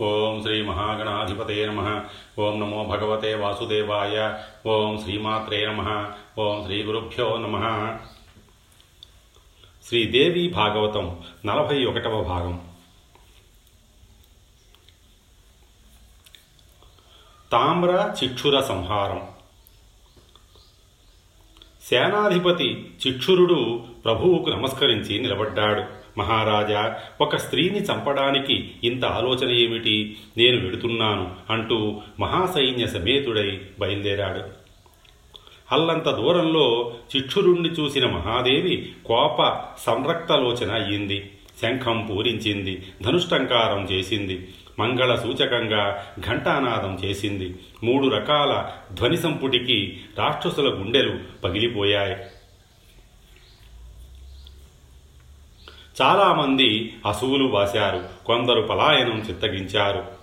ఓం శ్రీ మహాగణాధిపతే నమ. ఓం నమో భగవతే వాసుదేవాయ. ఓం శ్రీమాత్రే నమ. ఓం శ్రీ గురుభ్యో నమ. శ్రీదేవి భాగవతం నలభై ఒకటవ భాగం. తామ్ర చిక్షుర సంహారం. సేనాధిపతి చిక్షురుడు ప్రభువుకు నమస్కరించి నిలబడ్డాడు. మహారాజా ఒక స్త్రీని చంపడానికి ఇంత ఆలోచన ఏమిటి? నేను వెడుతున్నాను అంటూ మహాసైన్య సమేతుడై బయలుదేరాడు. అల్లంత దూరంలో చిక్షురుణ్ణి చూసిన మహాదేవి కోప సంరక్తలోచన అయ్యింది. శంఖం పూరించింది ధనుష్టంకారం చేసింది మంగళ సూచకంగా ఘంటానాదం చేసింది. మూడు రకాల ధ్వని సంపుటికి రాక్షసుల గుండెలు పగిలిపోయాయి. చాలామంది అసువులు బాశారు. కొందరు పలాయనం చిత్తగించారు.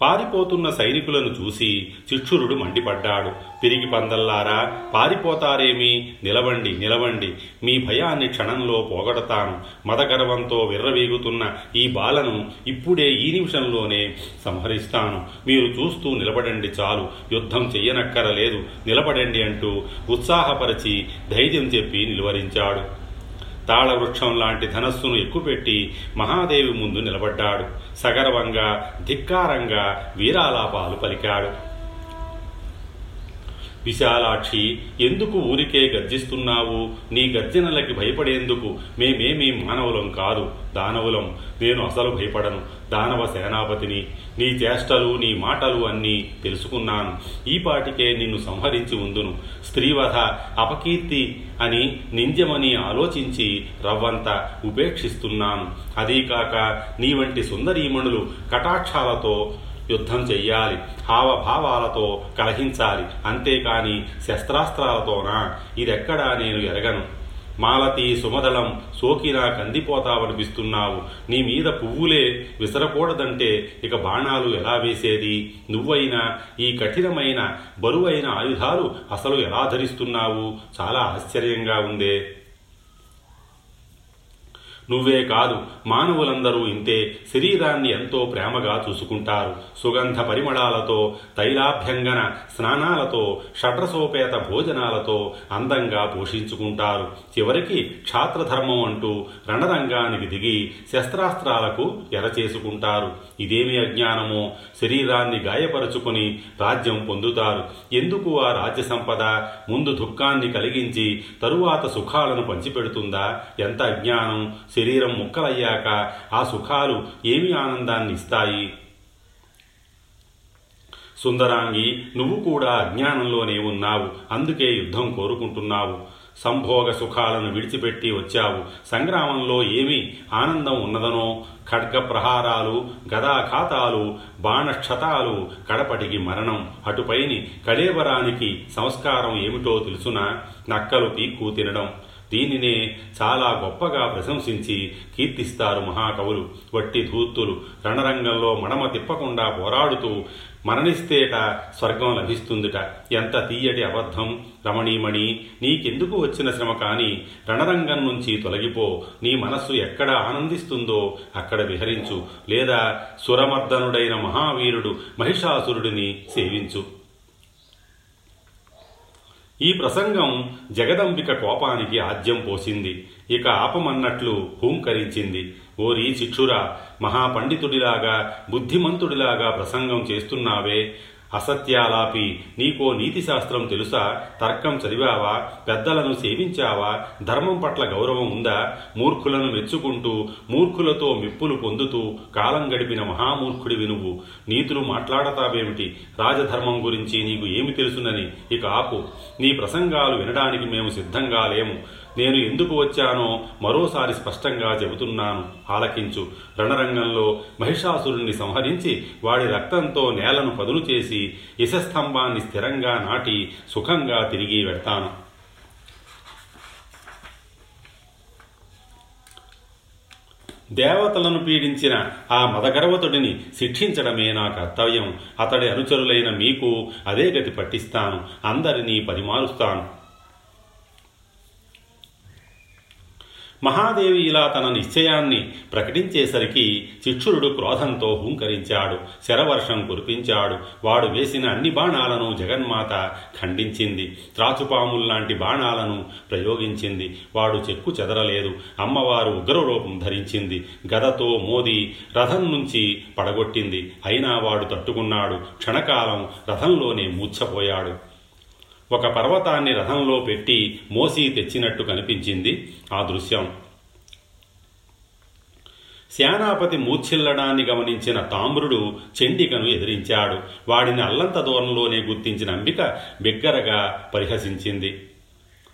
పారిపోతున్న సైనికులను చూసి శిక్షురుడు మండిపడ్డాడు. పిరిగి పందల్లారా పారిపోతారేమి? నిలవండి నిలవండి. మీ భయాన్ని క్షణంలో పోగొడతాను. మదగర్వంతో విర్రవీగుతున్న ఈ బాలను ఇప్పుడే ఈ నిమిషంలోనే సంహరిస్తాను. మీరు చూస్తూ నిలబడండి చాలు. యుద్ధం చెయ్యనక్కరలేదు. నిలబడండి అంటూ ఉత్సాహపరిచి ధైర్యం చెప్పి నిలువరించాడు. తాళవృక్షం లాంటి ధనస్సును ఎక్కుపెట్టి మహాదేవి ముందు నిలబడ్డాడు. సగర్వంగా ధిక్కారంగా వీరాలాపాలు పలికాడు. విశాలాక్షి ఎందుకు ఊరికే గర్జిస్తున్నావు? నీ గర్జనలకి భయపడేందుకు మేమేమీ మానవులం కాదు. దానవులం నేను అసలు భయపడను. దానవ సేనాపతిని నీ చేష్టలు నీ మాటలు అన్నీ తెలుసుకున్నాను. ఈ పాటికే నిన్ను సంహరించి ఉందును. స్త్రీవధ అపకీర్తి అని నింద్యమని ఆలోచించి రవ్వంత ఉపేక్షిస్తున్నాను. అదీకాక నీ వంటి సుందరీమణులు కటాక్షాలతో యుద్ధం చెయ్యాలి. హావభావాలతో కలహించాలి. అంతేకాని శస్త్రాస్త్రాలతోనా? ఇదెక్కడా నేను ఎరగను. మాలతి సుమదళం సోకినా కందిపోతావనిపిస్తున్నావు. నీ మీద పువ్వులే విసరకూడదంటే ఇక బాణాలు ఎలా వేసేది? నువ్వైనా ఈ కఠినమైన బరువైన ఆయుధాలు అసలు ఎలా ధరిస్తున్నావు? చాలా ఆశ్చర్యంగా ఉందే. నువ్వే కాదు మానవులందరూ ఇంతే. శరీరాన్ని ఎంతో ప్రేమగా చూసుకుంటారు. సుగంధ పరిమళాలతో తైలాభ్యంగన స్నానాలతో షడ్రసోపేత భోజనాలతో అందంగా పోషించుకుంటారు. చివరికి క్షాత్రధర్మం అంటూ రణరంగానికి దిగి శస్త్రాస్త్రాలకు ఎరచేసుకుంటారు. ఇదేమి అజ్ఞానమో? శరీరాన్ని గాయపరుచుకుని రాజ్యం పొందుతారు. ఎందుకు ఆ రాజ్య సంపద ముందు దుఃఖాన్ని కలిగించి తరువాత సుఖాలను పంచిపెడుతుందా? ఎంత అజ్ఞానం! శరీరం ముక్కలయ్యాక ఆ సుఖాలు ఏమి ఆనందాన్ని ఇస్తాయి సుందరాంగి నువ్వు కూడా అజ్ఞానంలోనే ఉన్నావు. అందుకే యుద్ధం కోరుకుంటున్నావు. సంభోగ సుఖాలను విడిచిపెట్టి వచ్చావు. సంగ్రామంలో ఏమి ఆనందం ఉన్నదనో? ఖడ్గ ప్రహారాలు గదాఘాతాలు బాణక్షతాలు కడపటికి మరణం అటుపైని కళేబరానికి సంస్కారం ఏమిటో తెలుసునా? నక్కలు పీక్కు తినడం దీనినే చాలా గొప్పగా ప్రశంసించి కీర్తిస్తారు మహాకవులు. వట్టి ధూర్తులు రణరంగంలో మడమ తిప్పకుండా పోరాడుతూ మరణిస్తేట స్వర్గం లభిస్తుందిట. ఎంత తీయటి అబద్ధం! రమణీమణి నీకెందుకు వచ్చిన శ్రమ కాని రణరంగం నుంచి తొలగిపో. నీ మనస్సు ఎక్కడ ఆనందిస్తుందో అక్కడ విహరించు. లేదా సురమర్దనుడైన మహావీరుడు మహిషాసురుడిని సేవించు. ఈ ప్రసంగం జగదంబిక కోపానికి ఆద్యం పోసింది. ఇక ఆపమన్నట్లు హూంకరించింది. ఓరి చిక్షురా మహాపండితుడిలాగా బుద్ధిమంతుడిలాగా ప్రసంగం చేస్తున్నావే అసత్యాలాపి నీకో నీతి శాస్త్రం తెలుసా? తర్కం చదివావా? పెద్దలను సేవించావా? ధర్మం పట్ల గౌరవం ఉందా? మూర్ఖులను మెచ్చుకుంటూ మూర్ఖులతో మెప్పులు పొందుతూ కాలం గడిపిన మహామూర్ఖుడివి నువ్వు. నీతులు మాట్లాడతావేమిటి? రాజధర్మం గురించి నీకు ఏమి తెలుసునని? ఇక ఆపు. నీ ప్రసంగాలు వినడానికి మేము సిద్ధంగా లేము. నేను ఎందుకు వచ్చానో మరోసారి స్పష్టంగా చెబుతున్నాను. ఆలకించు. రణరంగంలో మహిషాసురుణ్ణి సంహరించి వాడి రక్తంతో నేలను పదును చేసి యశస్తంభాన్ని స్థిరంగా నాటి సుఖంగా తిరిగి వెడతాను. దేవతలను పీడించిన ఆ మదగర్వతుడిని శిక్షించడమే నా కర్తవ్యం. అతడి అనుచరులైన మీకు అదే గతి పట్టిస్తాను. అందరినీ పరిమారుస్తాను. మహాదేవి ఇలా తన నిశ్చయాన్ని ప్రకటించేసరికి చిక్షురుడు క్రోధంతో హూంకరించాడు శరవర్షం కురిపించాడు. వాడు వేసిన అన్ని బాణాలను జగన్మాత ఖండించింది. త్రాచుపాముల్లాంటి బాణాలను ప్రయోగించింది. వాడు చెక్కు చెదరలేదు. అమ్మవారు ఉగ్రరూపం ధరించింది. గదతో మోది రథం నుంచి పడగొట్టింది. అయినా వాడు తట్టుకున్నాడు. క్షణకాలం రథంలోనే మూర్ఛపోయాడు. ఒక పర్వతాన్ని రథంలో పెట్టి మోసి తెచ్చినట్టు కనిపించింది ఆ దృశ్యం. సేనాపతి మూర్ఛిల్లడాన్ని గమనించిన తామ్రుడు చండికను ఎదిరించాడు. వాడిని అల్లంత దూరంలోనే గుర్తించిన అంబిక బిగ్గరగా పరిహసించింది.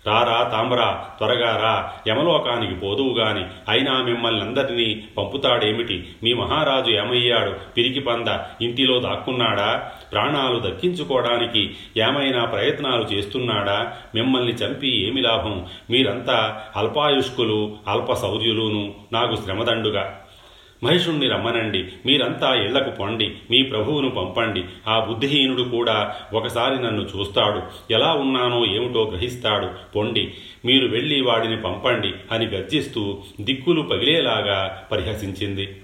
రారా తామరా త్వరగా రా. యమలోకానికి పోదువుగాని అయినా మిమ్మల్ని అందరినీ పంపుతాడేమిటి? మీ మహారాజు ఏమయ్యాడు? పిరికి పంద ఇంటిలో దాక్కున్నాడా? ప్రాణాలు దక్కించుకోవడానికి ఏమైనా ప్రయత్నాలు చేస్తున్నాడా? మిమ్మల్ని చంపి ఏమి లాభం? మీరంతా అల్పాయుష్కులు అల్ప శౌర్యులును నాకు శ్రమదండుగా. మహిషుణ్ణి రమ్మనండి మీరంతా ఇళ్ళకు పొండి మీ ప్రభువును పంపండి. ఆ బుద్ధిహీనుడు కూడా ఒకసారి నన్ను చూస్తాడు. ఎలా ఉన్నానో ఏమిటో గ్రహిస్తాడు. పొండి మీరు వెళ్ళి వాడిని పంపండి అని గర్జిస్తూ దిక్కులు పగిలేలాగా పరిహసించింది.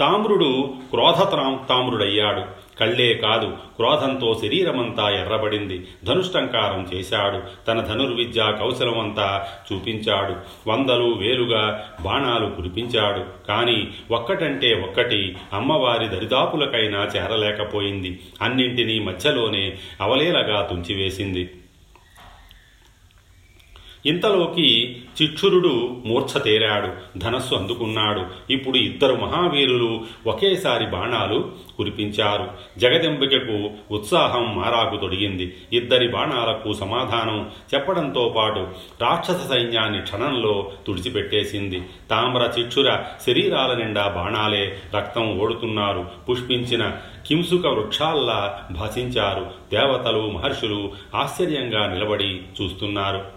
తామ్రుడు క్రోధ తామ్రుడయ్యాడు. కళ్ళే కాదు క్రోధంతో శరీరమంతా ఎర్రబడింది. ధనుష్టంకారం చేశాడు. తన ధనుర్విద్యా కౌశలమంతా చూపించాడు. వందలు వేలుగా బాణాలు కురిపించాడు. కానీ ఒక్కటంటే ఒక్కటి అమ్మవారి దరిదాపులకైనా చేరలేకపోయింది. అన్నింటినీ మధ్యలోనే అవలేలగా తుంచివేసింది. ఇంతలోకి చిక్షురుడు మూర్ఛ తేరాడు ధనస్సు అందుకున్నాడు. ఇప్పుడు ఇద్దరు మహావీరులు ఒకేసారి బాణాలు కురిపించారు. జగదెంబికకు ఉత్సాహం మారాకు తొడిగింది. ఇద్దరి బాణాలకు సమాధానం చెప్పడంతో పాటు రాక్షస సైన్యాన్ని క్షణంలో తుడిచిపెట్టేసింది. తామ్ర చిక్షుర శరీరాల నిండా బాణాలే రక్తం ఓడుతున్నారు. పుష్పించిన కింసుక వృక్షాల్లా భాషించారు దేవతలు మహర్షులు ఆశ్చర్యంగా నిలబడి చూస్తున్నారు.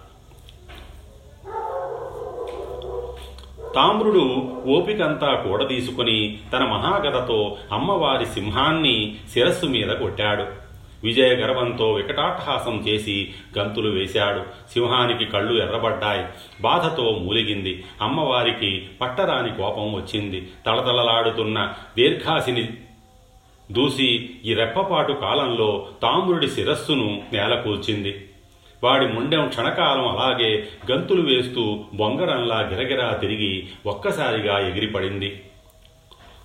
తామ్రుడు ఓపికంతా కూడదీసుకుని తన మహాగదతో అమ్మవారి సింహాన్ని శిరస్సు మీద కొట్టాడు. విజయ గర్వంతో వికటాట్టహాసం చేసి గంతులు వేశాడు. సింహానికి కళ్ళు ఎర్రబడ్డాయి. బాధతో మూలిగింది. అమ్మవారికి పట్టరాని కోపం వచ్చింది. తళతళలాడుతున్న దీర్ఘాసిని దూసి ఈ రెప్పపాటు కాలంలో తామ్రుడి శిరస్సును నేలకూల్చింది వాడి ముండెం క్షణకాలం అలాగే గంతులు వేస్తూ బొంగరంలా గిరగిరా తిరిగి ఒక్కసారిగా ఎగిరిపడింది.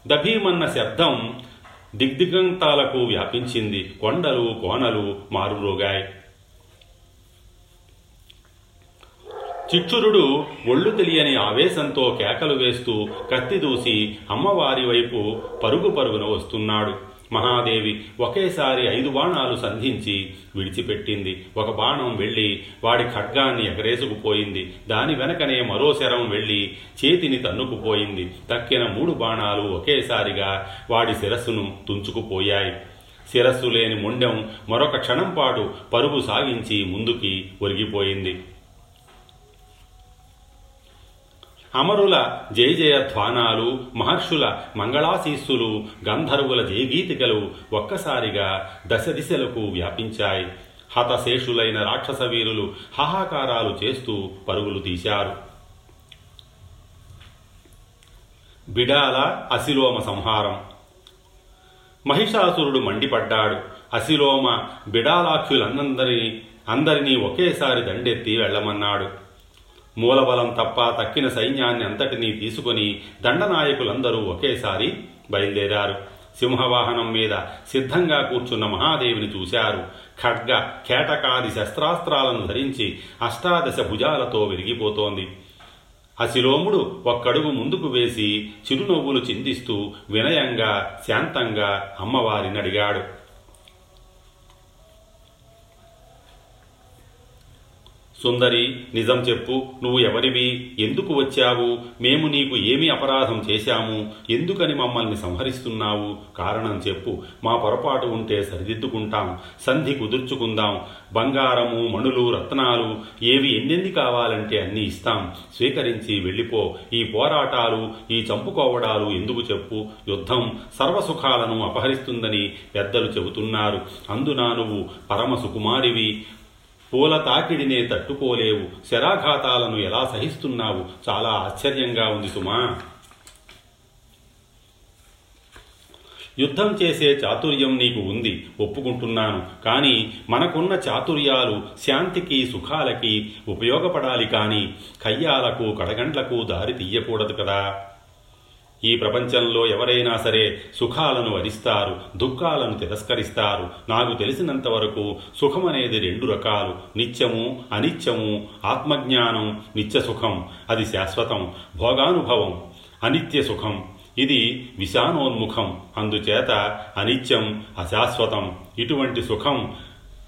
దభీమన్న శబ్దం దిగ్దిగంతాలకు వ్యాపించింది. కొండలు కోనలు మారురోగాయి చిచ్చురుడు ఒళ్ళు తెలియని ఆవేశంతో కేకలు వేస్తూ కత్తి దూసి అమ్మవారి వైపు పరుగు పరుగున వస్తున్నాడు. మహాదేవి ఒకేసారి ఐదు బాణాలు సంధించి విడిచిపెట్టింది. ఒక బాణం వెళ్ళి వాడి ఖడ్గాన్ని ఎగరేసుకుపోయింది. దాని వెనకనే మరో శరం వెళ్ళి చేతిని తన్నుకుపోయింది. తక్కిన మూడు బాణాలు ఒకేసారిగా వాడి శిరస్సును తుంచుకుపోయాయి. శిరస్సు లేని ముండెం మరొక క్షణం పాటు పరుగు సాగించి ముందుకి ఒరిగిపోయింది. అమరుల జయ జయధ్వానాలు మహర్షుల మంగళాశీస్సులు గంధర్వుల జయగీతికలు ఒక్కసారిగా దశ దిశలకు వ్యాపించాయి. హతశేషులైన రాక్షస వీరులు హాహాకారాలు చేస్తూ పరుగులు తీశారు. బిడాల అసిలోమ సంహారం. మహిషాసురుడు మండిపడ్డాడు. అసిలోమ బిడాలాఖ్యులందరినీ అందరినీ ఒకేసారి దండెత్తి వెళ్ళమన్నాడు. మూలబలం తప్ప తక్కిన సైన్యాన్ని అంతటినీ తీసుకుని దండనాయకులందరూ ఒకేసారి బయలుదేరారు. సింహవాహనం మీద సిద్ధంగా కూర్చున్న మహాదేవిని చూశారు. ఖడ్గ కేటకాది శస్త్రాస్త్రాలను ధరించి అష్టాదశ భుజాలతో విరిగిపోతోంది. అశిలోముడు ఒక్కడుగు ముందుకు వేసి చిరునవ్వులు చిందిస్తూ వినయంగా శాంతంగా అమ్మవారిని అడిగాడు. సుందరి నిజం చెప్పు నువ్వు ఎవరివి? ఎందుకు వచ్చావు? మేము నీకు ఏమి అపరాధం చేశాము? ఎందుకని మమ్మల్ని సంహరిస్తున్నావు? కారణం చెప్పు. మా పొరపాటు ఉంటే సరిదిద్దుకుంటాం. సంధి కుదుర్చుకుందాం. బంగారము మణులు రత్నాలు ఏవి ఎన్నెన్ని కావాలంటే అన్ని ఇస్తాం. స్వీకరించి వెళ్ళిపో. ఈ పోరాటాలు ఈ చంపుకోవడాలు ఎందుకు చెప్పు? యుద్ధం సర్వసుఖాలను అపహరిస్తుందని పెద్దలు చెబుతున్నారు. అందున నువ్వు పరమ సుకుమారివి. పూల తాకిడినే తట్టుకోలేవు. శరాఘాతాలను ఎలా సహిస్తున్నావు? చాలా ఆశ్చర్యంగా ఉంది సుమా. యుద్ధం చేసే చాతుర్యం నీకు ఉంది ఒప్పుకుంటున్నాను. కానీ మనకున్న చాతుర్యాలు శాంతికి సుఖాలకి ఉపయోగపడాలి కానీ కయ్యాలకు కడగండ్లకు దారి తీయకూడదు కదా. ఈ ప్రపంచంలో ఎవరైనా సరే సుఖాలను వరిస్తారు దుఃఖాలను తిరస్కరిస్తారు. నాకు తెలిసినంత వరకు సుఖమనేది రెండు రకాలు. నిత్యము అనిత్యము ఆత్మజ్ఞానం నిత్య సుఖం. అది శాశ్వతం భోగానుభవం అనిత్య సుఖం. ఇది విషానోన్ముఖం అందుచేత అనిత్యం అశాశ్వతం. ఇటువంటి సుఖం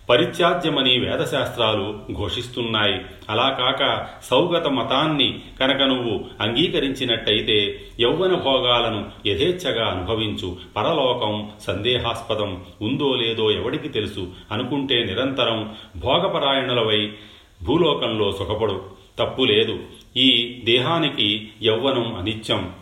పరిత్యాజ్యమని వేదశాస్త్రాలు ఘోషిస్తున్నాయి. అలా కాక సౌగత మతాన్ని కనుక నువ్వు అంగీకరించినట్టయితే యౌవన భోగాలను యథేచ్ఛగా అనుభవించు. పరలోకం సందేహాస్పదం ఉందో లేదో ఎవడికి తెలుసు అనుకుంటే నిరంతరం భోగపరాయణులవై భూలోకంలో సుఖపడు. తప్పు లేదు. ఈ దేహానికి యౌవనం అనిత్యం.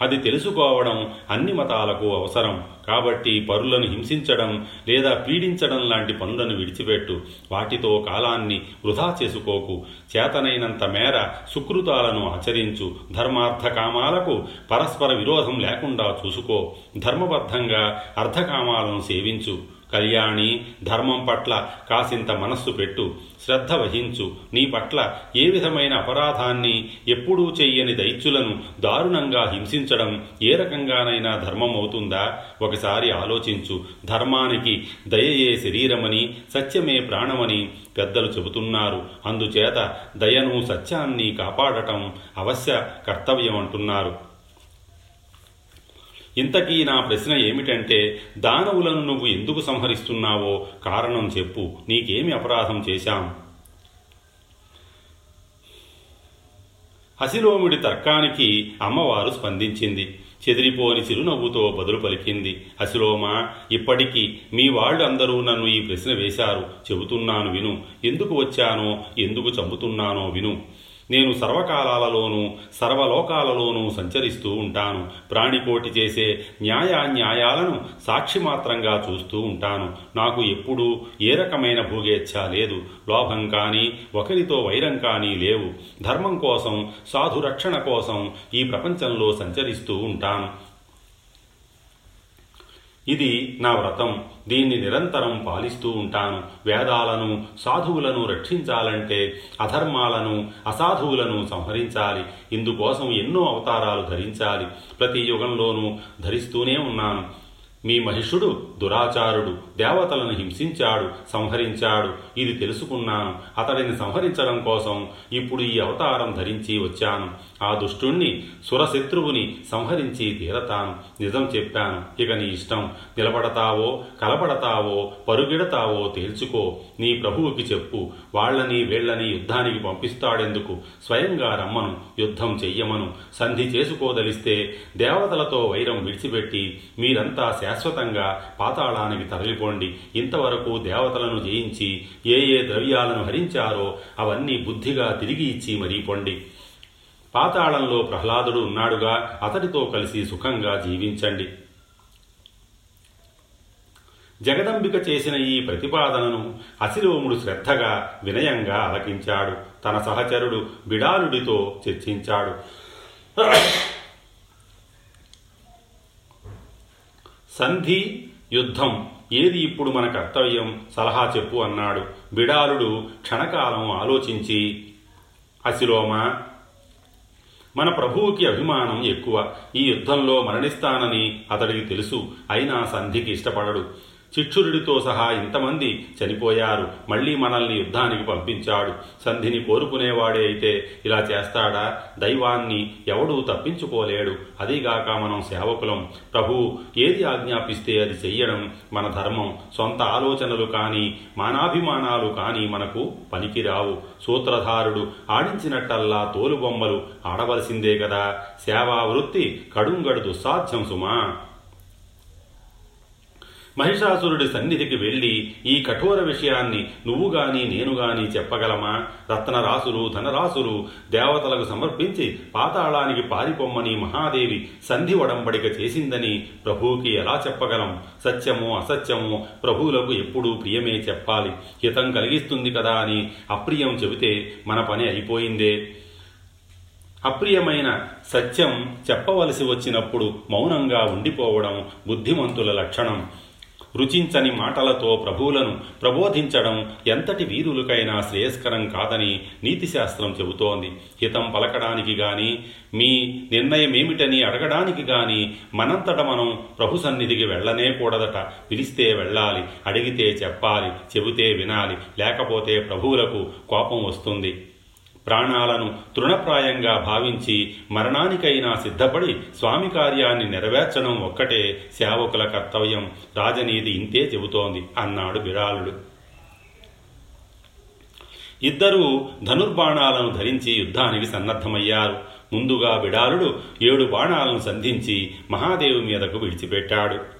అది తెలుసుకోవడం అన్ని మతాలకు అవసరం. కాబట్టి పరులను హింసించడం లేదా పీడించడం లాంటి పనులను విడిచిపెట్టు. వాటితో కాలాన్ని వృధా చేసుకోకు. చేతనైనంత మేర సుకృతాలను ఆచరించు. ధర్మార్థ కామాలకు పరస్పర విరోధం లేకుండా చూసుకో. ధర్మబద్ధంగా అర్థకామాలను సేవించు. కళ్యాణి ధర్మం పట్ల కాసింత మనస్సు పెట్టు శ్రద్ధ వహించు. నీ పట్ల ఏ విధమైన అపరాధాన్ని ఎప్పుడూ చెయ్యని దైత్యులను దారుణంగా హింసించడం ఏ రకంగానైనా ధర్మం అవుతుందా ఒకసారి ఆలోచించు. ధర్మానికి దయయే శరీరమని సత్యమే ప్రాణమని పెద్దలు చెబుతున్నారు. అందుచేత దయను సత్యాన్ని కాపాడటం అవశ్య కర్తవ్యం అంటున్నారు ఇంతకీ నా ప్రశ్న ఏమిటంటే దానవులను నువ్వు ఎందుకు సంహరిస్తున్నావో కారణం చెప్పు నీకేమి అపరాధం చేశాం? హసిలోముడి తర్కానికి అమ్మవారు స్పందించింది. చెదిరిపోని చిరునవ్వుతో బదులు పలికింది. అశిలోమా ఇప్పటికీ మీ వాళ్ళు అందరూ నన్ను ఈ ప్రశ్న వేశారు. చెబుతున్నాను విను. ఎందుకు వచ్చానో ఎందుకు చంపుతున్నానో విను. నేను సర్వకాలాలలోనూ సర్వలోకాలలోనూ సంచరిస్తూ ఉంటాను. ప్రాణికోటి చేసే న్యాయాన్యాయాలను సాక్షి మాత్రంగా చూస్తూ ఉంటాను. నాకు ఎప్పుడూ ఏ రకమైన భోగేచ్ఛ లేదు. లోభం కానీ ఒకరితో వైరం కానీ లేవు. ధర్మం కోసం సాధురక్షణ కోసం ఈ ప్రపంచంలో సంచరిస్తూ ఉంటాను. ఇది నా వ్రతం. దీన్ని నిరంతరం పాలిస్తూ ఉంటాను. వేదాలను సాధువులను రక్షించాలంటే అధర్మాలను అసాధువులను సంహరించాలి. ఇందుకోసం ఎన్నో అవతారాలు ధరించాలి. ప్రతి యుగంలోనూ ధరిస్తూనే ఉన్నాను. మీ మహిషుడు దురాచారుడు దేవతలను హింసించాడు సంహరించాడు. ఇది తెలుసుకున్నాను. అతడిని సంహరించడం కోసం ఇప్పుడు ఈ అవతారం ధరించి వచ్చాను. ఆ దుష్టుణ్ణి సురశత్రువుని సంహరించి తీరతాను. నిజం చెప్పాను. ఇక నీ ఇష్టం. నిలబడతావో కలబడతావో పరుగెడతావో తేల్చుకో. నీ ప్రభువుకి చెప్పు. వాళ్ళని వీళ్ళని యుద్ధానికి పంపిస్తాడెందుకు? స్వయంగా రమ్మను. యుద్ధం చెయ్యమను. సంధి చేసుకోదలిస్తే దేవతలతో వైరం విడిచిపెట్టి మీరంతా శాశ్వతంగా పాతాళానికి తరలిపోండి ఇంతవరకు దేవతలను జయించి ఏ ఏ ద్రవ్యాలను హరించారో అవన్నీ బుద్ధిగా తిరిగి ఇచ్చి మరీ పొండి. పాతాళంలో ప్రహ్లాదుడు ఉన్నాడుగా అతడితో కలిసి సుఖంగా జీవించండి. జగదంబిక చేసిన ఈ ప్రతిపాదనను అశిరోముడు శ్రద్ధగా వినయంగా అలకించాడు తన సహచరుడు బిడాలుడితో చర్చించాడు. సంధి యుద్ధం ఏది ఇప్పుడు మన కర్తవ్యం? సలహా చెప్పు అన్నాడు. బిడాలుడు క్షణకాలం ఆలోచించి అశిలోమ మన ప్రభువుకి అభిమానం ఎక్కువ. ఈ యుద్ధంలో మరణిస్తానని అతడికి తెలుసు. అయినా సంధికి ఇష్టపడడు. చిక్షురుడితో సహా ఇంతమంది చనిపోయారు. మళ్ళీ మనల్ని యుద్ధానికి పంపించాడు. సంధిని కోరుకునేవాడే అయితే ఇలా చేస్తాడా? దైవాన్ని ఎవడూ తప్పించుకోలేడు. అదీగాక మనం సేవకులం. ప్రభు ఏది ఆజ్ఞాపిస్తే అది చెయ్యడం మన ధర్మం. సొంత ఆలోచనలు కానీ మానాభిమానాలు కానీ మనకు పనికిరావు. సూత్రధారుడు ఆడించినట్టల్లా తోలుబొమ్మలు ఆడవలసిందే కదా. సేవా వృత్తి కడుంగడు దుస్సాధ్యం సుమా. మహిషాసురుడి సన్నిధికి వెళ్ళి ఈ కఠోర విషయాన్ని నువ్వు గాని నేను గాని చెప్పగలమా? రత్నరాసులు ధనరాసులు దేవతలకు సమర్పించి పాతాళానికి పారిపోమ్మని మహాదేవి సంధి ఒడంబడిక చేసిందని ప్రభువుకి ఎలా చెప్పగలం? సత్యమో అసత్యమో ప్రభువులకు ఎప్పుడూ ప్రియమే చెప్పాలి. హితం కలిగిస్తుంది కదా అని అప్రియం చెబితే మన పని అయిపోయిందే. అప్రియమైన సత్యం చెప్పవలసి వచ్చినప్పుడు మౌనంగా ఉండిపోవడం బుద్ధిమంతుల లక్షణం. రుచించని మాటలతో ప్రభువులను ప్రబోధించడం ఎంతటి వీరులకైనా శ్రేయస్కరం కాదని నీతిశాస్త్రం చెబుతోంది. హితం పలకడానికి గాని మీ నిర్ణయమేమిటని అడగడానికి గాని మనంతట మనం ప్రభు సన్నిధికి వెళ్ళనే కూడదట. పిలిస్తే వెళ్ళాలి అడిగితే చెప్పాలి చెబితే వినాలి. లేకపోతే ప్రభువులకు కోపం వస్తుంది. ప్రాణాలను తృణప్రాయంగా భావించి మరణానికైనా సిద్ధపడి స్వామి కార్యాన్ని నెరవేర్చడం ఒక్కటే సేవకుల కర్తవ్యం. రాజనీతి ఇంతే చెబుతోంది అన్నాడు బిరాళుడు ఇద్దరూ ధనుర్బాణాలను ధరించి యుద్ధానికి సన్నద్ధమయ్యారు. ముందుగా బిడాలుడు ఏడు బాణాలను సంధించి మహాదేవి మీదకు విడిచిపెట్టాడు.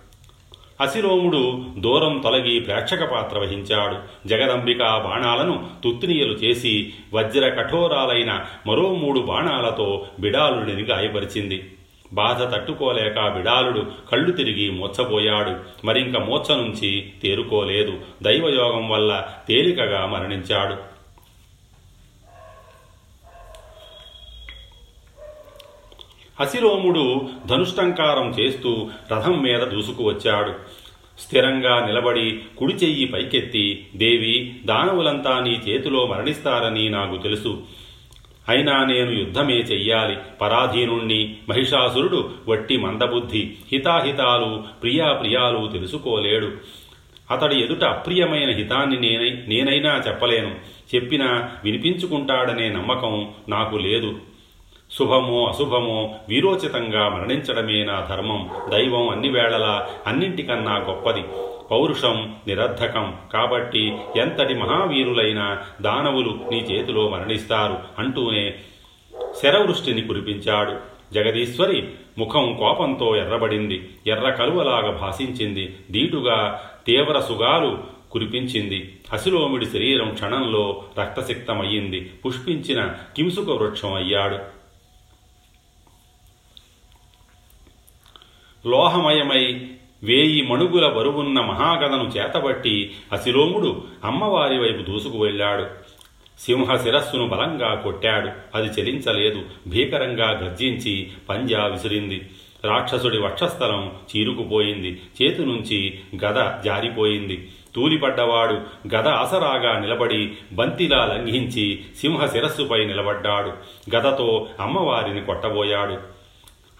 అసిరోముడు దూరం తొలగి ప్రేక్షక పాత్ర వహించాడు. జగదంబిక బాణాలను తుత్తినియలు చేసి వజ్ర కఠోరాలైన మరో మూడు బాణాలతో బిడాలుడిని గాయపరిచింది. బాధ తట్టుకోలేక బిడాలుడు కళ్ళు తిరిగి మూర్చబోయాడు మరింక మూర్ఛ నుంచి తేరుకోలేదు. దైవయోగం వల్ల తేలికగా మరణించాడు. అశిరోముడు ధనుష్టంకారం చేస్తూ రథం మీద దూసుకువచ్చాడు స్థిరంగా నిలబడి కుడి చెయ్యి పైకెత్తి దేవి దానవులంతా నీ చేతిలో మరణిస్తారని నాకు తెలుసు. అయినా నేను యుద్ధమే చెయ్యాలి. పరాధీనుణ్ణి మహిషాసురుడు వట్టి మందబుద్ధి. హితాహితాలు ప్రియాప్రియాలు తెలుసుకోలేడు. అతడి ఎదుట అప్రియమైన హితాన్ని నేనై నేనైనా చెప్పలేను. చెప్పినా వినిపించుకుంటాడనే నమ్మకం నాకు లేదు. శుభమో అశుభమో వీరోచితంగా మరణించడమే నా ధర్మం. దైవం అన్ని వేళలా అన్నింటికన్నా గొప్పది. పౌరుషం నిరర్ధకం. కాబట్టి ఎంతటి మహావీరులైనా దానవులు నీ చేతిలో మరణిస్తారు అంటూనే శరవృష్టిని కురిపించాడు. జగదీశ్వరి ముఖం కోపంతో ఎర్రబడింది. ఎర్ర కలువలాగా భాషించింది. దీటుగా తీవ్ర సుగాలు కురిపించింది. అసిలోమిడి శరీరం క్షణంలో రక్తసిక్తమయ్యింది. పుష్పించిన కింసుక వృక్షం అయ్యాడు. లోహమయమై వేయి మణుగుల బరువున్న మహాగదను చేతబట్టి అశిలోముడు అమ్మవారి వైపు దూసుకు వెళ్ళాడు. సింహ శిరస్సును బలంగా కొట్టాడు. అది చెలించలేదు. భీకరంగా గర్జించి పంజా విసిరింది. రాక్షసుడి వక్షస్థలం చీరుకుపోయింది. చేతి నుంచి గద జారిపోయింది. తూలిపడ్డవాడు గద ఆసరాగా నిలబడి బంతిలా లంఘించి సింహ శిరస్సుపై నిలబడ్డాడు. గదతో అమ్మవారిని కొట్టబోయాడు.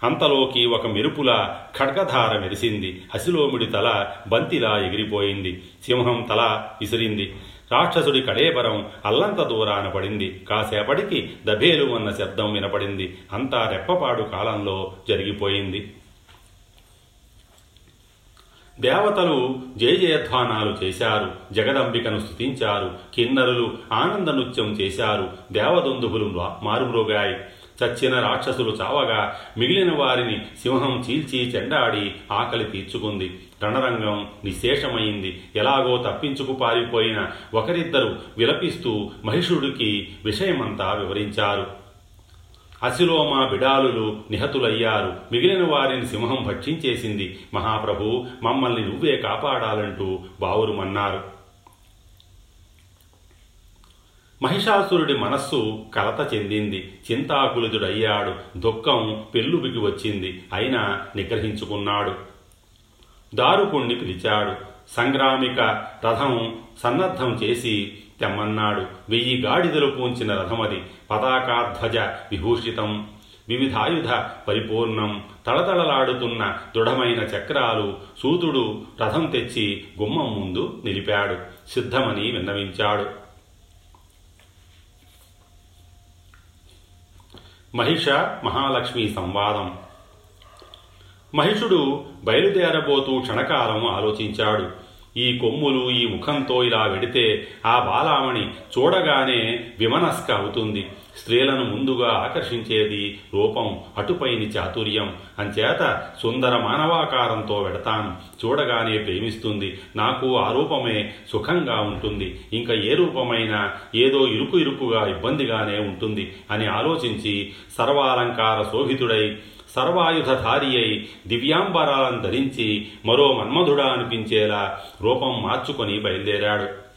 అంతలోకి ఒక మెరుపులా ఖడ్గధార మెరిసింది. హసిలోముడి తల బంతిలా ఎగిరిపోయింది. సింహం తల విసిరింది. రాక్షసుడి కడేబరం అల్లంత దూరాన పడింది. కాసేపటికి దభేలు అన్న శబ్దం వినపడింది. అంతా రెప్పపాడు కాలంలో జరిగిపోయింది. దేవతలు జయజయధ్వానాలు చేశారు. జగదంబికను స్థుతించారు కిన్నరులు ఆనంద నృత్యం చేశారు. దేవదుందువులు మారుమ్రోగాయి. చచ్చిన రాక్షసులు చావగా మిగిలిన వారిని సింహం చీల్చి చెండాడి ఆకలి తీర్చుకుంది. రణరంగం నిశేషమైంది. ఎలాగో తప్పించుకు పారిపోయిన ఒకరిద్దరు విలపిస్తూ మహిషుడికి విషయమంతా వివరించారు. అశిలోమ బిడాలులు నిహతులయ్యారు. మిగిలిన వారిని సింహం భక్షించేసింది. మహాప్రభు మమ్మల్ని నువ్వే కాపాడాలంటూ బావురుమన్నారు. మహిషాసురుడి మనస్సు కలత చెందింది. చింతాకులితుడయ్యాడు. దుఃఖం పెళ్ళుబికి వచ్చింది. అయినా నిగ్రహించుకున్నాడు. దారుకుణ్ణి పిలిచాడు. సంగ్రామిక రథం సన్నద్ధం చేసి తెమ్మన్నాడు. వెయ్యి గాడిదలు పూంచిన రథమది పతాకాధ్వజ విభూషితం. వివిధాయుధ పరిపూర్ణం. తళతళలాడుతున్న దృఢమైన చక్రాలు సూతుడు రథం తెచ్చి గుమ్మం ముందు నిలిపాడు. సిద్ధమని విన్నవించాడు. మహిష మహాలక్ష్మి సంవాదం. మహిషుడు బయలుదేరబోతూ క్షణకాలం ఆలోచించాడు. ఈ కొమ్ములు ఈ ముఖంతో ఇలా వెడితే ఆ బాలామణి చూడగానే విమనస్క అవుతుంది. స్త్రీలను ముందుగా ఆకర్షించేది రూపం అటుపైని చాతుర్యం. అంచేత సుందర మానవాకారంతో వెడతాను. చూడగానే ప్రేమిస్తుంది. నాకు ఆ రూపమే సుఖంగా ఉంటుంది. ఇంకా ఏ రూపమైనా ఏదో ఇరుకు ఇరుకుగా ఇబ్బందిగానే ఉంటుంది అని ఆలోచించి సర్వాలంకార శోభితుడై సర్వాయుధధారి అయి దివ్యాంబరాలను ధరించి మరో మన్మధుడా అనిపించేలా రూపం మార్చుకొని బయలుదేరాడు.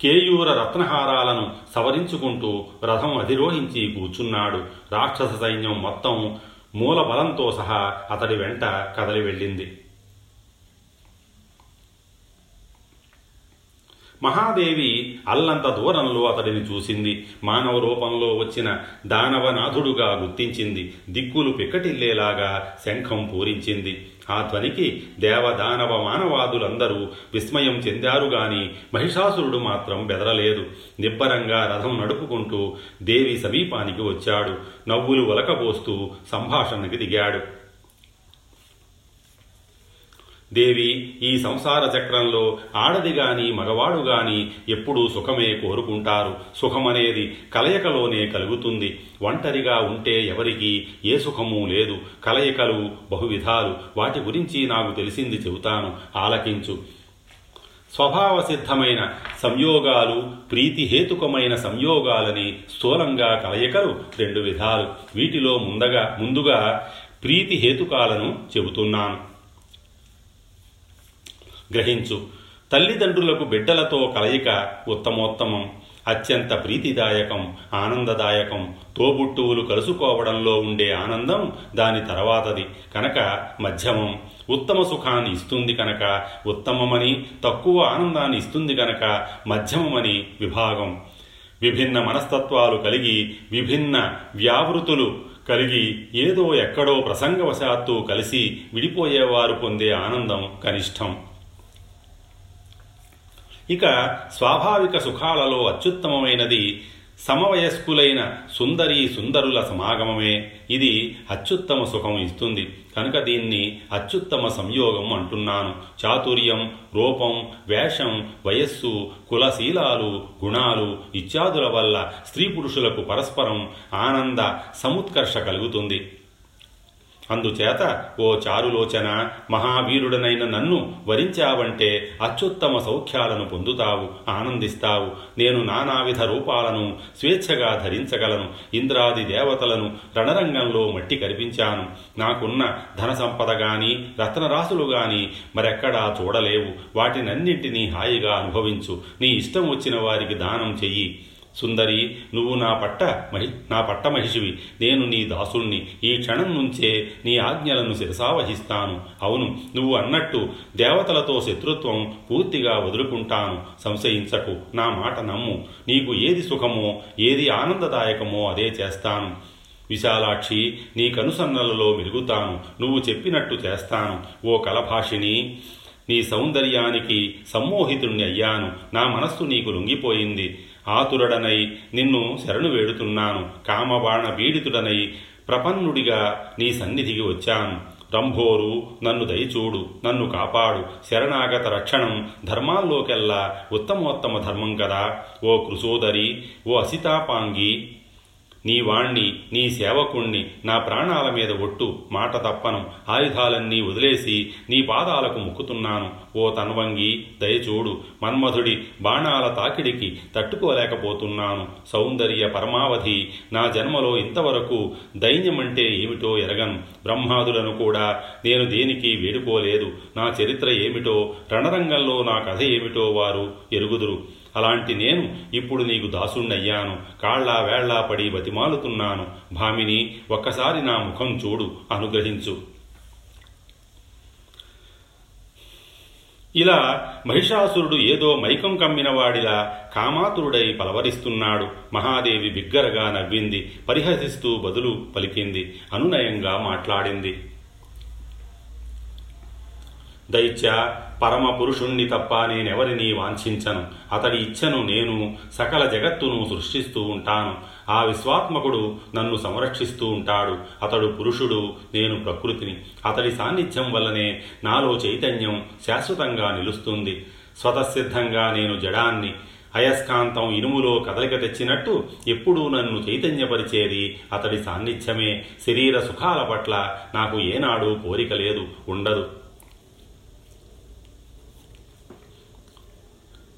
కేయూర రత్నహారాలను సవరించుకుంటూ రథం అధిరోహించి కూర్చున్నాడు. రాక్షస సైన్యం మొత్తం మూల బలంతో సహా అతడి వెంట కదలి వెళ్ళింది. మహాదేవి అల్లంత దూరంలో అతడిని చూసింది. మానవ రూపంలో వచ్చిన దానవనాథుడుగా గుర్తించింది. దిక్కులు పిక్కటిల్లేలాగా శంఖం పూరించింది. ఆ ధ్వనికి దేవదానవ మానవాదులందరూ విస్మయం చెందారు గాని మహిషాసురుడు మాత్రం బెదరలేదు. నిబ్బరంగా రథం నడుపుకుంటూ దేవి సమీపానికి వచ్చాడు. నవ్వులు ఒలకబోస్తూ సంభాషణకి దిగాడు. దేవి ఈ సంసార చక్రంలో ఆడది గాని మగవాడు గాని ఎప్పుడూ సుఖమే కోరుకుంటారు. సుఖమనేది కలయికలోనే కలుగుతుంది. ఒంటరిగా ఉంటే ఎవరికి ఏ సుఖము లేదు. కలయికలు బహువిధాలు. వాటి గురించి నాకు తెలిసింది చెబుతాను. ఆలకించు. స్వభావ సిద్ధమైన సంయోగాలు ప్రీతిహేతుకమైన సంయోగాలని స్థూలంగా కలయికలు రెండు విధాలు. వీటిలో ముందగా ముందుగా ప్రీతిహేతుకాలను చెబుతున్నాను. గ్రహించు. తల్లిదండ్రులకు బిడ్డలతో కలయిక ఉత్తమోత్తమం అత్యంత ప్రీతిదాయకం ఆనందదాయకం. తోబుట్టువులు కలుసుకోవడంలో ఉండే ఆనందం దాని తర్వాతది కనుక మధ్యమం. ఉత్తమ సుఖాన్ని ఇస్తుంది కనుక ఉత్తమమని తక్కువ ఆనందాన్ని ఇస్తుంది కనుక మధ్యమమని విభాగం. విభిన్న మనస్తత్వాలు కలిగి విభిన్న వ్యావృతులు కలిగి ఏదో ఎక్కడో ప్రసంగవశాత్తు కలిసి విడిపోయేవారు పొందే ఆనందం కనిష్టం. ఇక స్వాభావిక సుఖాలలో అత్యుత్తమమైనది సమవయస్కులైన సుందరీ సుందరుల సమాగమమే. ఇది అత్యుత్తమ సుఖం ఇస్తుంది. కనుక దీన్ని అత్యుత్తమ సంయోగం అంటున్నాను. చాతుర్యం రూపం వేషం వయస్సు కులశీలాలు గుణాలు ఇత్యాదుల వల్ల స్త్రీ పురుషులకు పరస్పరం ఆనంద సముత్కర్ష కలుగుతుంది. అందుచేత ఓ చారులోచన మహావీరుడనైన నన్ను వరించావంటే అత్యుత్తమ సౌఖ్యాలను పొందుతావు ఆనందిస్తావు. నేను నానావిధ రూపాలను స్వేచ్ఛగా ధరించగలను. ఇంద్రాది దేవతలను రణరంగంలో మట్టి కనిపించాను నాకున్న ధన సంపద గాని రత్నరాశులు గాని మరెక్కడా చూడలేవు. వాటినన్నింటినీ హాయిగా అనుభవించు. నీ ఇష్టం వచ్చిన వారికి దానం చెయ్యి. సుందరి నువ్వు నా పట్ట మహి నా పట్ట మహిషివి. నేను నీ దాసుణ్ణి. ఈ క్షణం నుంచే నీ ఆజ్ఞలను శిరసావహిస్తాను అవును నువ్వు అన్నట్టు దేవతలతో శత్రుత్వం పూర్తిగా వదులుకుంటాను. సంశయించకు నా మాట నమ్ము. నీకు ఏది సుఖమో ఏది ఆనందదాయకమో అదే చేస్తాను. విశాలాక్షి నీ కనుసన్నలలో మెరుగుతాను నువ్వు చెప్పినట్టు చేస్తాను. ఓ కలభాషిని నీ సౌందర్యానికి సమ్మోహితుణ్ణి అయ్యాను. నా మనస్సు నీకు లొంగిపోయింది. ఆతురడనై నిన్ను శరణు వేడుతున్నాను. కామబాణ పీడితుడనై ప్రపన్నుడిగా నీ సన్నిధికి వచ్చాను. రంభోరు నన్ను దయచూడు నన్ను కాపాడు. శరణాగత రక్షణం ధర్మాల్లోకెల్లా ఉత్తమోత్తమ ధర్మం కదా. ఓ కృసోదరి ఓ అసితాపాంగి నీ వాణ్ణి నీ సేవకుణ్ణి నా ప్రాణాల మీద ఒట్టు మాట తప్పను. ఆయుధాలన్నీ వదిలేసి నీ పాదాలకు ముక్కుతున్నాను. ఓ తన్వంగి దయచూడు. మన్మధుడి బాణాల తాకిడికి తట్టుకోలేకపోతున్నాను. సౌందర్య పరమావధి నా జన్మలో ఇంతవరకు దైన్యమంటే ఏమిటో ఎరగను. బ్రహ్మాదులను కూడా నేను దేనికి వేడుకోలేదు. నా చరిత్ర ఏమిటో రణరంగంలో నా కథ ఏమిటో వారు ఎరుగుదురు. అలాంటి నేను ఇప్పుడు నీకు దాసుణ్ణయ్యాను. కాళ్ళా వేళ్ళా పడి బతిమాలుతున్నాను. భామిని ఒక్కసారి నా ముఖం చూడు అనుగ్రహించు. ఇలా మహిషాసురుడు ఏదో మైకం కమ్మినవాడిలా కామాతురుడై పలవరిస్తున్నాడు. మహాదేవి బిగ్గరగా నవ్వింది. పరిహసిస్తూ బదులు పలికింది. అనునయంగా మాట్లాడింది. దైత్య పరమ పురుషుణ్ణి తప్ప నేనెవరిని వాంఛించను. అతడి ఇచ్ఛను నేను సకల జగత్తును సృష్టిస్తూ ఉంటాను. ఆ విశ్వాత్మకుడు నన్ను సంరక్షిస్తూ ఉంటాడు. అతడు పురుషుడు నేను ప్రకృతిని. అతడి సాన్నిధ్యం వల్లనే నాలో చైతన్యం శాశ్వతంగా నిలుస్తుంది. స్వతసిద్ధంగా నేను జడాన్ని అయస్కాంతం ఇనుములో కదలిక తెచ్చినట్టు ఎప్పుడూ నన్ను చైతన్యపరిచేది అతడి సాన్నిధ్యమే. శరీర సుఖాల పట్ల నాకు ఏనాడు కోరిక లేదు ఉండదు.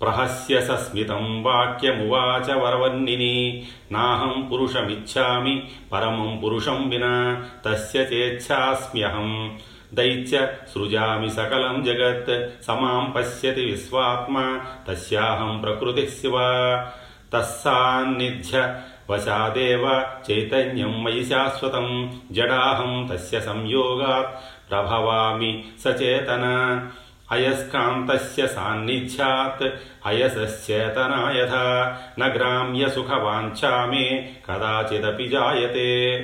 ప్రహస్య సస్మితం వాక్యమువాచ వరవన్నిని. నాహం పురుషమిచ్చామి పరమం పురుషం వినా తస్య చేచ్ఛాస్మ్యహం. దైత్య సృజామి సకలం జగత్ సమాం పశ్యతి విశ్వాత్మ తస్యాహం ప్రకృతి శివ. తస్సాన్నిధ్య వశాదేవ చైతన్యం మయి శాశ్వతం జడాహం తస్య సంయోగాత్ ప్రభవామి సచేతన. अयस्कान्तस्य सान्निध्यात्। अयसश्चेतना यथा न ग्राम्यसुखवाञ्छा मे कदाचिदपि जायते।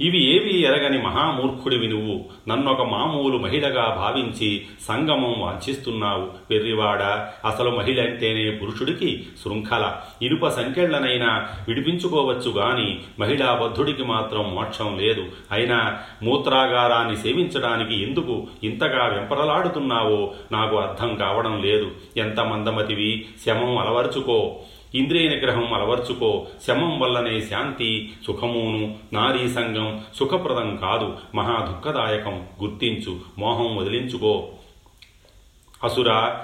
ఇవి ఏవి ఎరగని మహామూర్ఖుడివి నువ్వు? నన్నొక మామూలు మహిళగా భావించి సంగమం వాంఛిస్తున్నావు. వెర్రివాడ అసలు మహిళ అంటేనే పురుషుడికి శృంఖల. ఇనుప సంఖ్యళ్ళనైనా విడిపించుకోవచ్చు గాని మహిళా బద్ధుడికి మాత్రం మోక్షం లేదు. అయినా మూత్రాగారాన్ని సేవించడానికి ఎందుకు ఇంతగా వెంపరలాడుతున్నావో నాకు అర్థం కావడం లేదు. ఎంత మందమతివి? శమం అలవరుచుకో. ఇంద్రియ నిగ్రహం అలవర్చుకో. శమం వల్లనే శాంతి సుఖమును. నారీ సంగం సుఖప్రదం కాదు. మహా దుఃఖదాయకం. గుర్తించు. మోహం వదిలించుకో. అసుర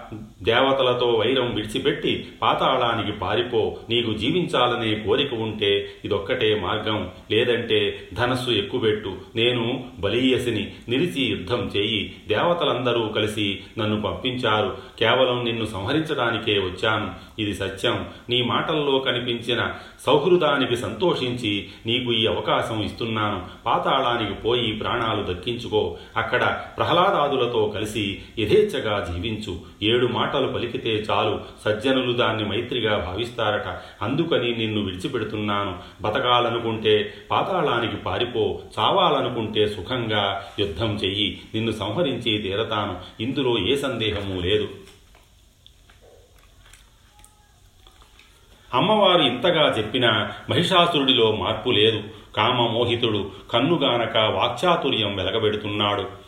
దేవతలతో వైరం విడిచిపెట్టి పాతాళానికి పారిపో. నీకు జీవించాలనే కోరిక ఉంటే ఇదొక్కటే మార్గం. లేదంటే ధనస్సు ఎక్కుబెట్టు నేను బలీయసిని. నిలిచి యుద్ధం చేయి. దేవతలందరూ కలిసి నన్ను పంపించారు. కేవలం నిన్ను సంహరించడానికే వచ్చాను. ఇది సత్యం. నీ మాటల్లో కనిపించిన సౌహృదానికి సంతోషించి నీకు ఈ అవకాశం ఇస్తున్నాను. పాతాళానికి పోయి ప్రాణాలు దక్కించుకో. అక్కడ ప్రహ్లాదాదులతో కలిసి యథేచ్ఛగా జీవించు. ఏడు మాట మాటలు పలికితే చాలు సజ్జనులు దాన్ని మైత్రిగా భావిస్తారట. అందుకని నిన్ను విడిచిపెడుతున్నాను. బతకాలనుకుంటే పాతాళానికి పారిపో చావాలనుకుంటే సుఖంగా యుద్ధం చెయ్యి. నిన్ను సంహరించి తీరతాను. ఇందులో ఏ సందేహమూ లేదు. అమ్మవారు ఇంతగా చెప్పినా మహిషాసురుడిలో మార్పు లేదు. కామమోహితుడు కన్నుగానక వాక్చాతుర్యం వెలగబెడుతున్నాడు.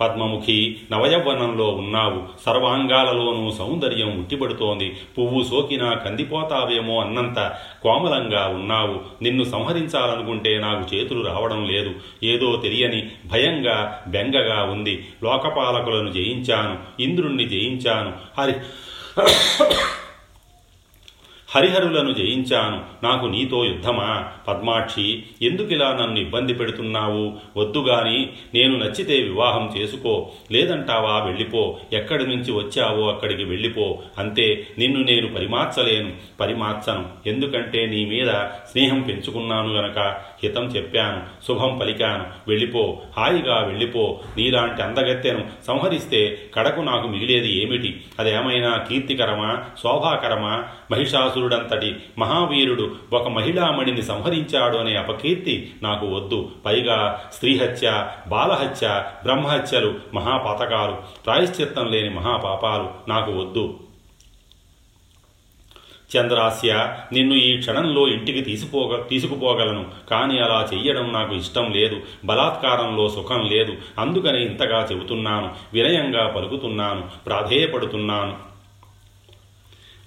పద్మముఖి నవయవ్వనంలో ఉన్నావు. సర్వాంగాలలోనూ సౌందర్యం ఉట్టిపడుతోంది. పువ్వు సోకినా కందిపోతావేమో అన్నంత కోమలంగా ఉన్నావు. నిన్ను సంహరించాలనుకుంటే నాకు చేతులు రావడం లేదు. ఏదో తెలియని భయంగా బెంగగా ఉంది. లోకపాలకులను జయించాను. ఇంద్రుణ్ణి జయించాను. హరి హరిహరులను జయించాను. నాకు నీతో యుద్ధమా? పద్మాక్షి ఎందుకిలా నన్ను ఇబ్బంది పెడుతున్నావు? వద్దుగాని నేను నచ్చితే వివాహం చేసుకో. లేదంటావా వెళ్ళిపో. ఎక్కడి నుంచి వచ్చావో అక్కడికి వెళ్ళిపో. అంతే నిన్ను నేను పరిమార్చలేను. పరిమార్చను. ఎందుకంటే నీ మీద స్నేహం పెంచుకున్నాను గనక హితం చెప్పాను. శుభం పలికాను. వెళ్ళిపో. హాయిగా వెళ్ళిపో. నీలాంటి అందగత్తెను సంహరిస్తే కడకు నాకు మిగిలేది ఏమిటి? అదేమైనా కీర్తికరమా? శోభాకరమా? మహిషాసు మహిషాసురుడంతటి మహావీరుడు ఒక మహిళామణిని సంహరించాడు అనే అపకీర్తి నాకు వద్దు. పైగా స్త్రీహత్య బాలహత్య బ్రహ్మహత్యలు మహాపాతకాలు. ప్రాయశ్చిత్తం లేని మహాపాపాలు నాకు వద్దు. చంద్రాస్య నిన్ను ఈ క్షణంలో ఇంటికి తీసిపోగ తీసుకుపోగలను. కానీ అలా చెయ్యడం నాకు ఇష్టం లేదు. బలాత్కారంలో సుఖం లేదు. అందుకని ఇంతగా చెబుతున్నాను. వినయంగా పలుకుతున్నాను. ప్రాధేయపడుతున్నాను.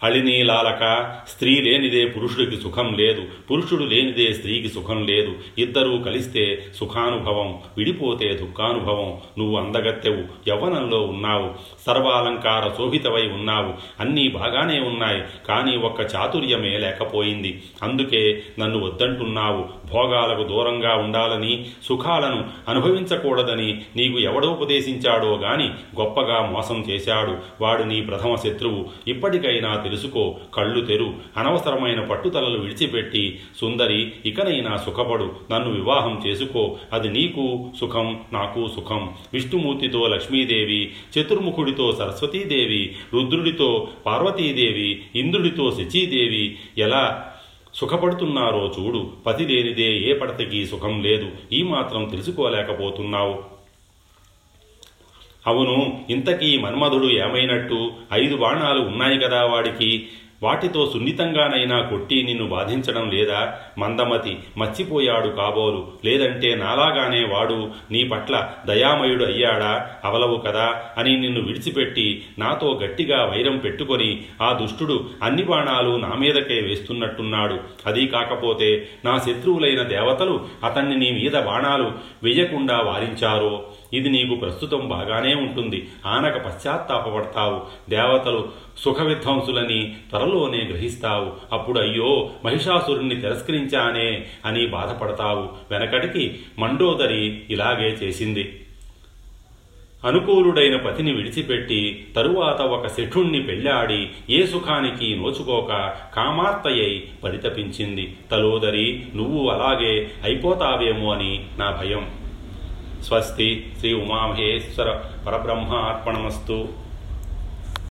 అళినీలాలక స్త్రీ లేనిదే పురుషుడికి సుఖం లేదు పురుషుడు లేనిదే స్త్రీకి సుఖం లేదు. ఇద్దరూ కలిస్తే సుఖానుభవం విడిపోతే దుఃఖానుభవం. నువ్వు అందగత్తెవు యవ్వనంలో ఉన్నావు. సర్వాలంకార శోభితవై ఉన్నావు. అన్నీ బాగానే ఉన్నాయి కానీ ఒక్క చాతుర్యమే లేకపోయింది. అందుకే నన్ను వద్దంటున్నావు. భోగాలకు దూరంగా ఉండాలని సుఖాలను అనుభవించకూడదని నీకు ఎవడోపదేశించాడో గాని గొప్పగా మోసం చేశాడు. వాడు నీ ప్రథమ శత్రువు. ఇప్పటికైనా తెలుసుకో కళ్ళు తెరు. అనవసరమైన పట్టుదలలు విడిచిపెట్టి సుందరి ఇకనైనా సుఖపడు. నన్ను వివాహం చేసుకో. అది నీకు సుఖం నాకు సుఖం. విష్ణుమూర్తితో లక్ష్మీదేవి చతుర్ముఖుడితో సరస్వతీదేవి రుద్రుడితో పార్వతీదేవి ఇంద్రుడితో శచీదేవి. ఎలా సుఖపడుతున్నారో చూడు. పతి లేనిదే ఏ పడతకి సుఖం లేదు. ఈ మాత్రం తెలుసుకోలేకపోతున్నావు. అవును ఇంతకీ మన్మధుడు ఏమైనట్టు? ఐదు బాణాలు ఉన్నాయి కదా వాడికి. వాటితో సున్నితంగానైనా కొట్టి నిన్ను బాధించడం లేదా? మందమతి మర్చిపోయాడు కాబోలు. లేదంటే నాలాగానే వాడు నీ పట్ల దయామయుడు అయ్యాడా? అవలవు కదా అని నిన్ను విడిచిపెట్టి నాతో గట్టిగా వైరం పెట్టుకొని ఆ దుష్టుడు అన్ని బాణాలు నా మీదకే వేస్తున్నట్టున్నాడు. అది కాకపోతే నా శత్రువులైన దేవతలు అతన్ని నీ మీద బాణాలు వేయకుండా వారించారో? ఇది నీకు ప్రస్తుతం బాగానే ఉంటుంది. ఆనక పశ్చాత్తాపపడతావు. దేవతలు సుఖ విధ్వంసులని త్వరలోనే గ్రహిస్తావు. అప్పుడు అయ్యో మహిషాసురుణ్ణి తిరస్కరించానే అని బాధపడతావు. వెనకటికి మండోదరి ఇలాగే చేసింది. అనుకూలుడైన పతిని విడిచిపెట్టి తరువాత ఒక శఠుణ్ణి పెళ్ళాడి ఏ సుఖానికి నోచుకోక కామార్తయ్యై పరితపించింది. తలోదరి నువ్వు అలాగే అయిపోతావేమో అని నా భయం. స్వస్తి శ్రీ ఉమామహేశ్వర పరబ్రహ్మ అర్పణమస్తు